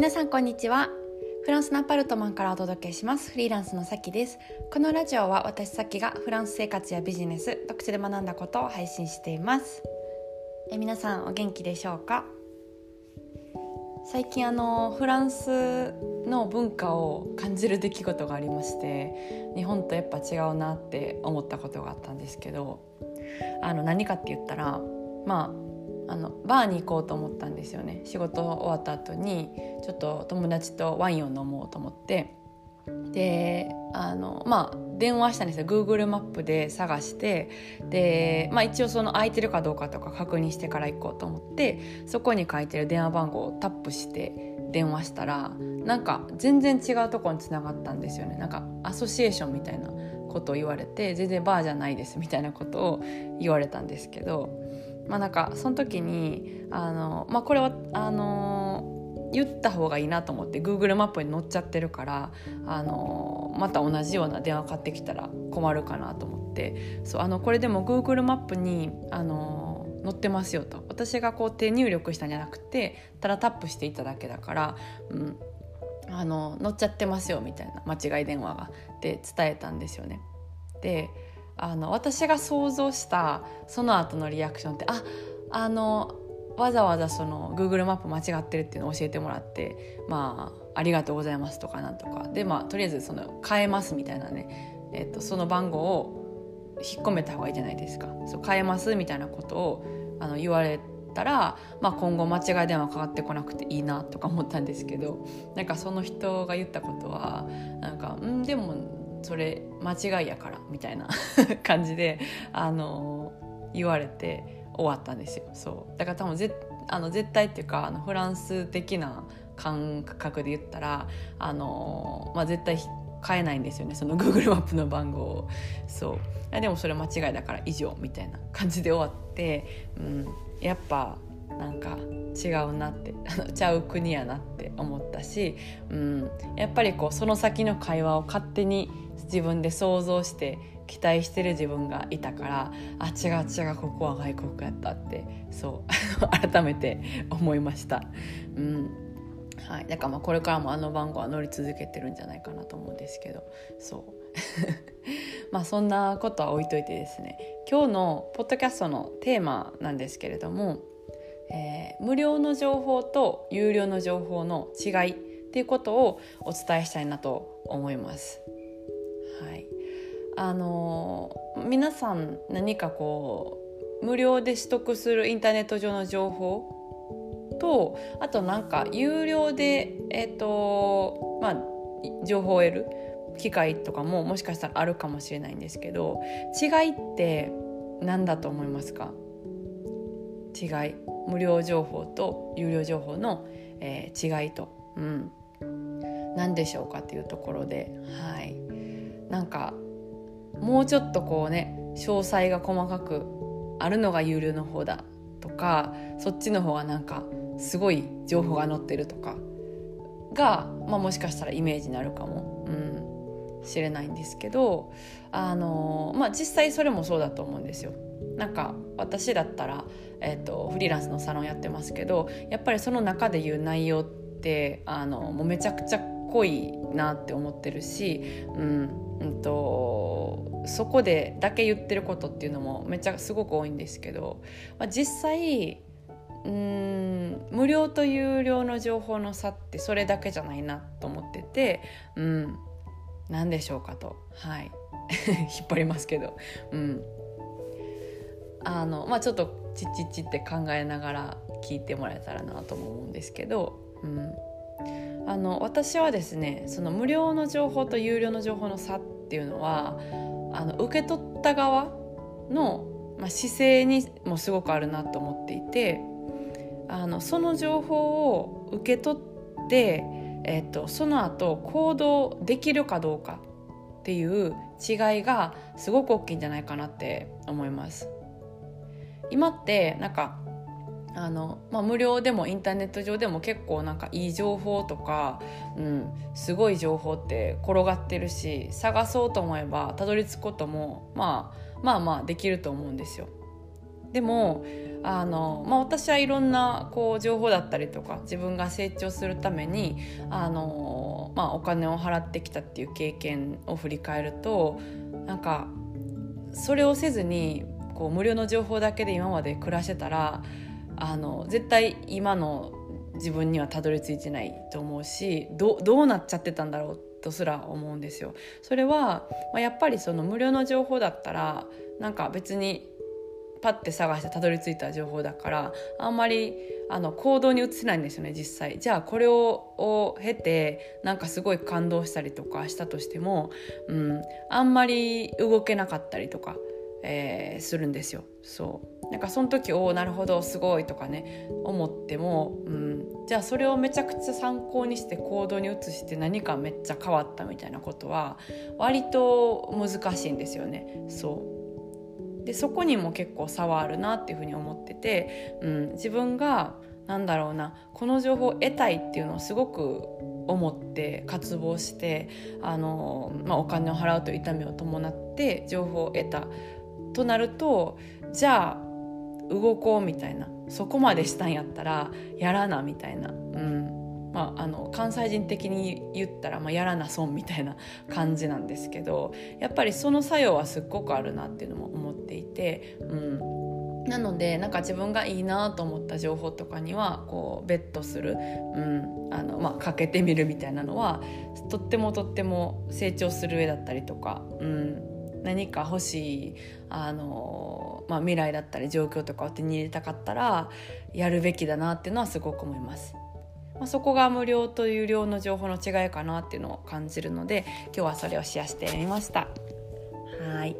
皆さんこんにちは。フランスのアパルトマンからお届けします。フリーランスのさきです。このラジオは私さきがフランス生活やビジネス独自で学んだことを配信しています。え皆さんお元気でしょうか？最近あのフランスの文化を感じる出来事がありまして日本とやっぱ違うなって思ったことがあったんですけどあの何かって言ったらまああのバーに行こうと思ったんですよね。仕事終わった後にちょっと友達とワインを飲もうと思って。であのまあ電話したんですよ。Google マップで探して。で、まあ、一応その空いてるかどうかとか確認してから行こうと思ってそこに書いてる電話番号をタップして電話したらなんか全然違うとこにつながったんですよね。なんかアソシエーションみたいなことを言われて全然バーじゃないですみたいなことを言われたんですけどまあなんかその時にあの、まあ、これはあの言った方がいいなと思って Google マップに載っちゃってるからあのまた同じような電話買ってきたら困るかなと思ってそうあのこれでも Google マップにあの載ってますよと私がこう手入力したんじゃなくてただタップしていただけだから、うん、あの載っちゃってますよみたいな間違い電話がって伝えたんですよね。であの私が想像したその後のリアクションってああのわざわざその Google マップ間違ってるっていうのを教えてもらってまあありがとうございますとかなんとか。でまあとりあえずその変えますみたいなね、えっと、その番号を引っ込めた方がいいじゃないですか。そう変えますみたいなことをあの言われたら、まあ、今後間違い電話かかってこなくていいなとか思ったんですけどなんかその人が言ったことはなんか「うんでもそれ間違いやからみたいな 感じであの言われて終わったんですよ。そう。だから多分ぜあの絶対っていうかあのフランス的な感覚で言ったらあの、まあ、絶対変えないんですよね。その Google マップの番号を。そう。でもそれ間違いだから以上みたいな感じで終わって、うん、やっぱなんか違うなって ちゃう国やなって思ったし、うん、やっぱりこうその先の会話を勝手に自分で想像して期待してる自分がいたからあ違う違うここは外国やったってそう。改めて思いました。うん。はい、だからまあこれからもあの番号は乗り続けてるんじゃないかなと思うんですけどそう。まあそんなことは置いといてですね今日のポッドキャストのテーマなんですけれども、えー、無料の情報と有料の情報の違いっていうことをお伝えしたいなと思います。はい、あの皆さん何かこう無料で取得するインターネット上の情報とあとなんか有料で、えーとまあ、情報を得る機会とかももしかしたらあるかもしれないんですけど違いって何だと思いますか？違い。無料情報と有料情報の、えー、違いと、うん、何でしょうかっていうところではい。なんかもうちょっとこうね詳細が細かくあるのが有料の方だとかそっちの方がなんかすごい情報が載ってるとかが、まあ、もしかしたらイメージになるかも、うん、しれないんですけどあの、まあ、実際それもそうだと思うんですよ。なんか私だったら、えーと、フリーランスのサロンやってますけどやっぱりその中で言う内容ってあのもうめちゃくちゃ濃いなって思ってるし、うんうんと、そこでだけ言ってることっていうのもめっちゃすごく多いんですけど、まあ、実際うん無料と有料の情報の差ってそれだけじゃないなと思ってて、うん、何でしょうかと、はい、引っ張りますけど、うん。あのまあ、ちょっとチッチッチって考えながら聞いてもらえたらなとも思うんですけど。うんあの私はですねその無料の情報と有料の情報の差っていうのはあの受け取った側の、まあ、姿勢にもすごくあるなと思っていてあのその情報を受け取って、えっと、その後行動できるかどうかっていう違いがすごく大きいんじゃないかなって思います。今ってなんかあのまあ、無料でもインターネット上でも結構なんかいい情報とか、うん、すごい情報って転がってるし探そうと思えばたどり着くことも、まあ、まあまあできると思うんですよ。でもあの、まあ、私はいろんなこう情報だったりとか自分が成長するためにあの、まあ、お金を払ってきたっていう経験を振り返るとなんかそれをせずにこう無料の情報だけで今まで暮らしてたらあの絶対今の自分にはたどり着いてないと思うしどうなっちゃってたんだろうとすら思うんですよ。それは、まあ、やっぱりその無料の情報だったらなんか別にパッて探してたどり着いた情報だからあんまりあの行動に移せないんですよね実際じゃあこれをを経てなんかすごい感動したりとかしたとしても、うん、あんまり動けなかったりとかえー、するんですよ。そう。なんかその時おなるほどすごいとかね思っても、うん、じゃあそれをめちゃくちゃ参考にして行動に移して何かめっちゃ変わったみたいなことは割と難しいんですよね。そう。でそこにも結構差はあるなっていうふうに思ってて、うん、自分がなんだろうなこの情報を得たいっていうのをすごく思って渇望してあの、まあ、お金を払うと痛みを伴って情報を得た。となるとじゃあ動こうみたいな。そこまでしたんやったらやらなみたいな、うん。まあ、あの関西人的に言ったら、まあ、やらな損みたいな 感じなんですけどやっぱりその作用はすっごくあるなっていうのも思っていて、うん、なのでなんか自分がいいなと思った情報とかにはこうベットする、うん。あのまあ、かけてみるみたいなのはとってもとっても成長する上だったりとか、うん、何か欲しいあの、まあ、未来だったり状況とかを手に入れたかったらやるべきだなっていうのはすごく思います。まあ、そこが無料と有料の情報の違いかなっていうのを感じるので今日はそれをシェアしてみました。はい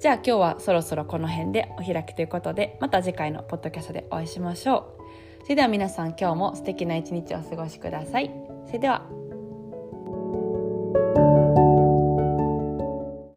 じゃあ今日はそろそろこの辺でお開きということでまた次回のポッドキャストでお会いしましょう。それでは皆さん今日も素敵な一日をお過ごしください。それでは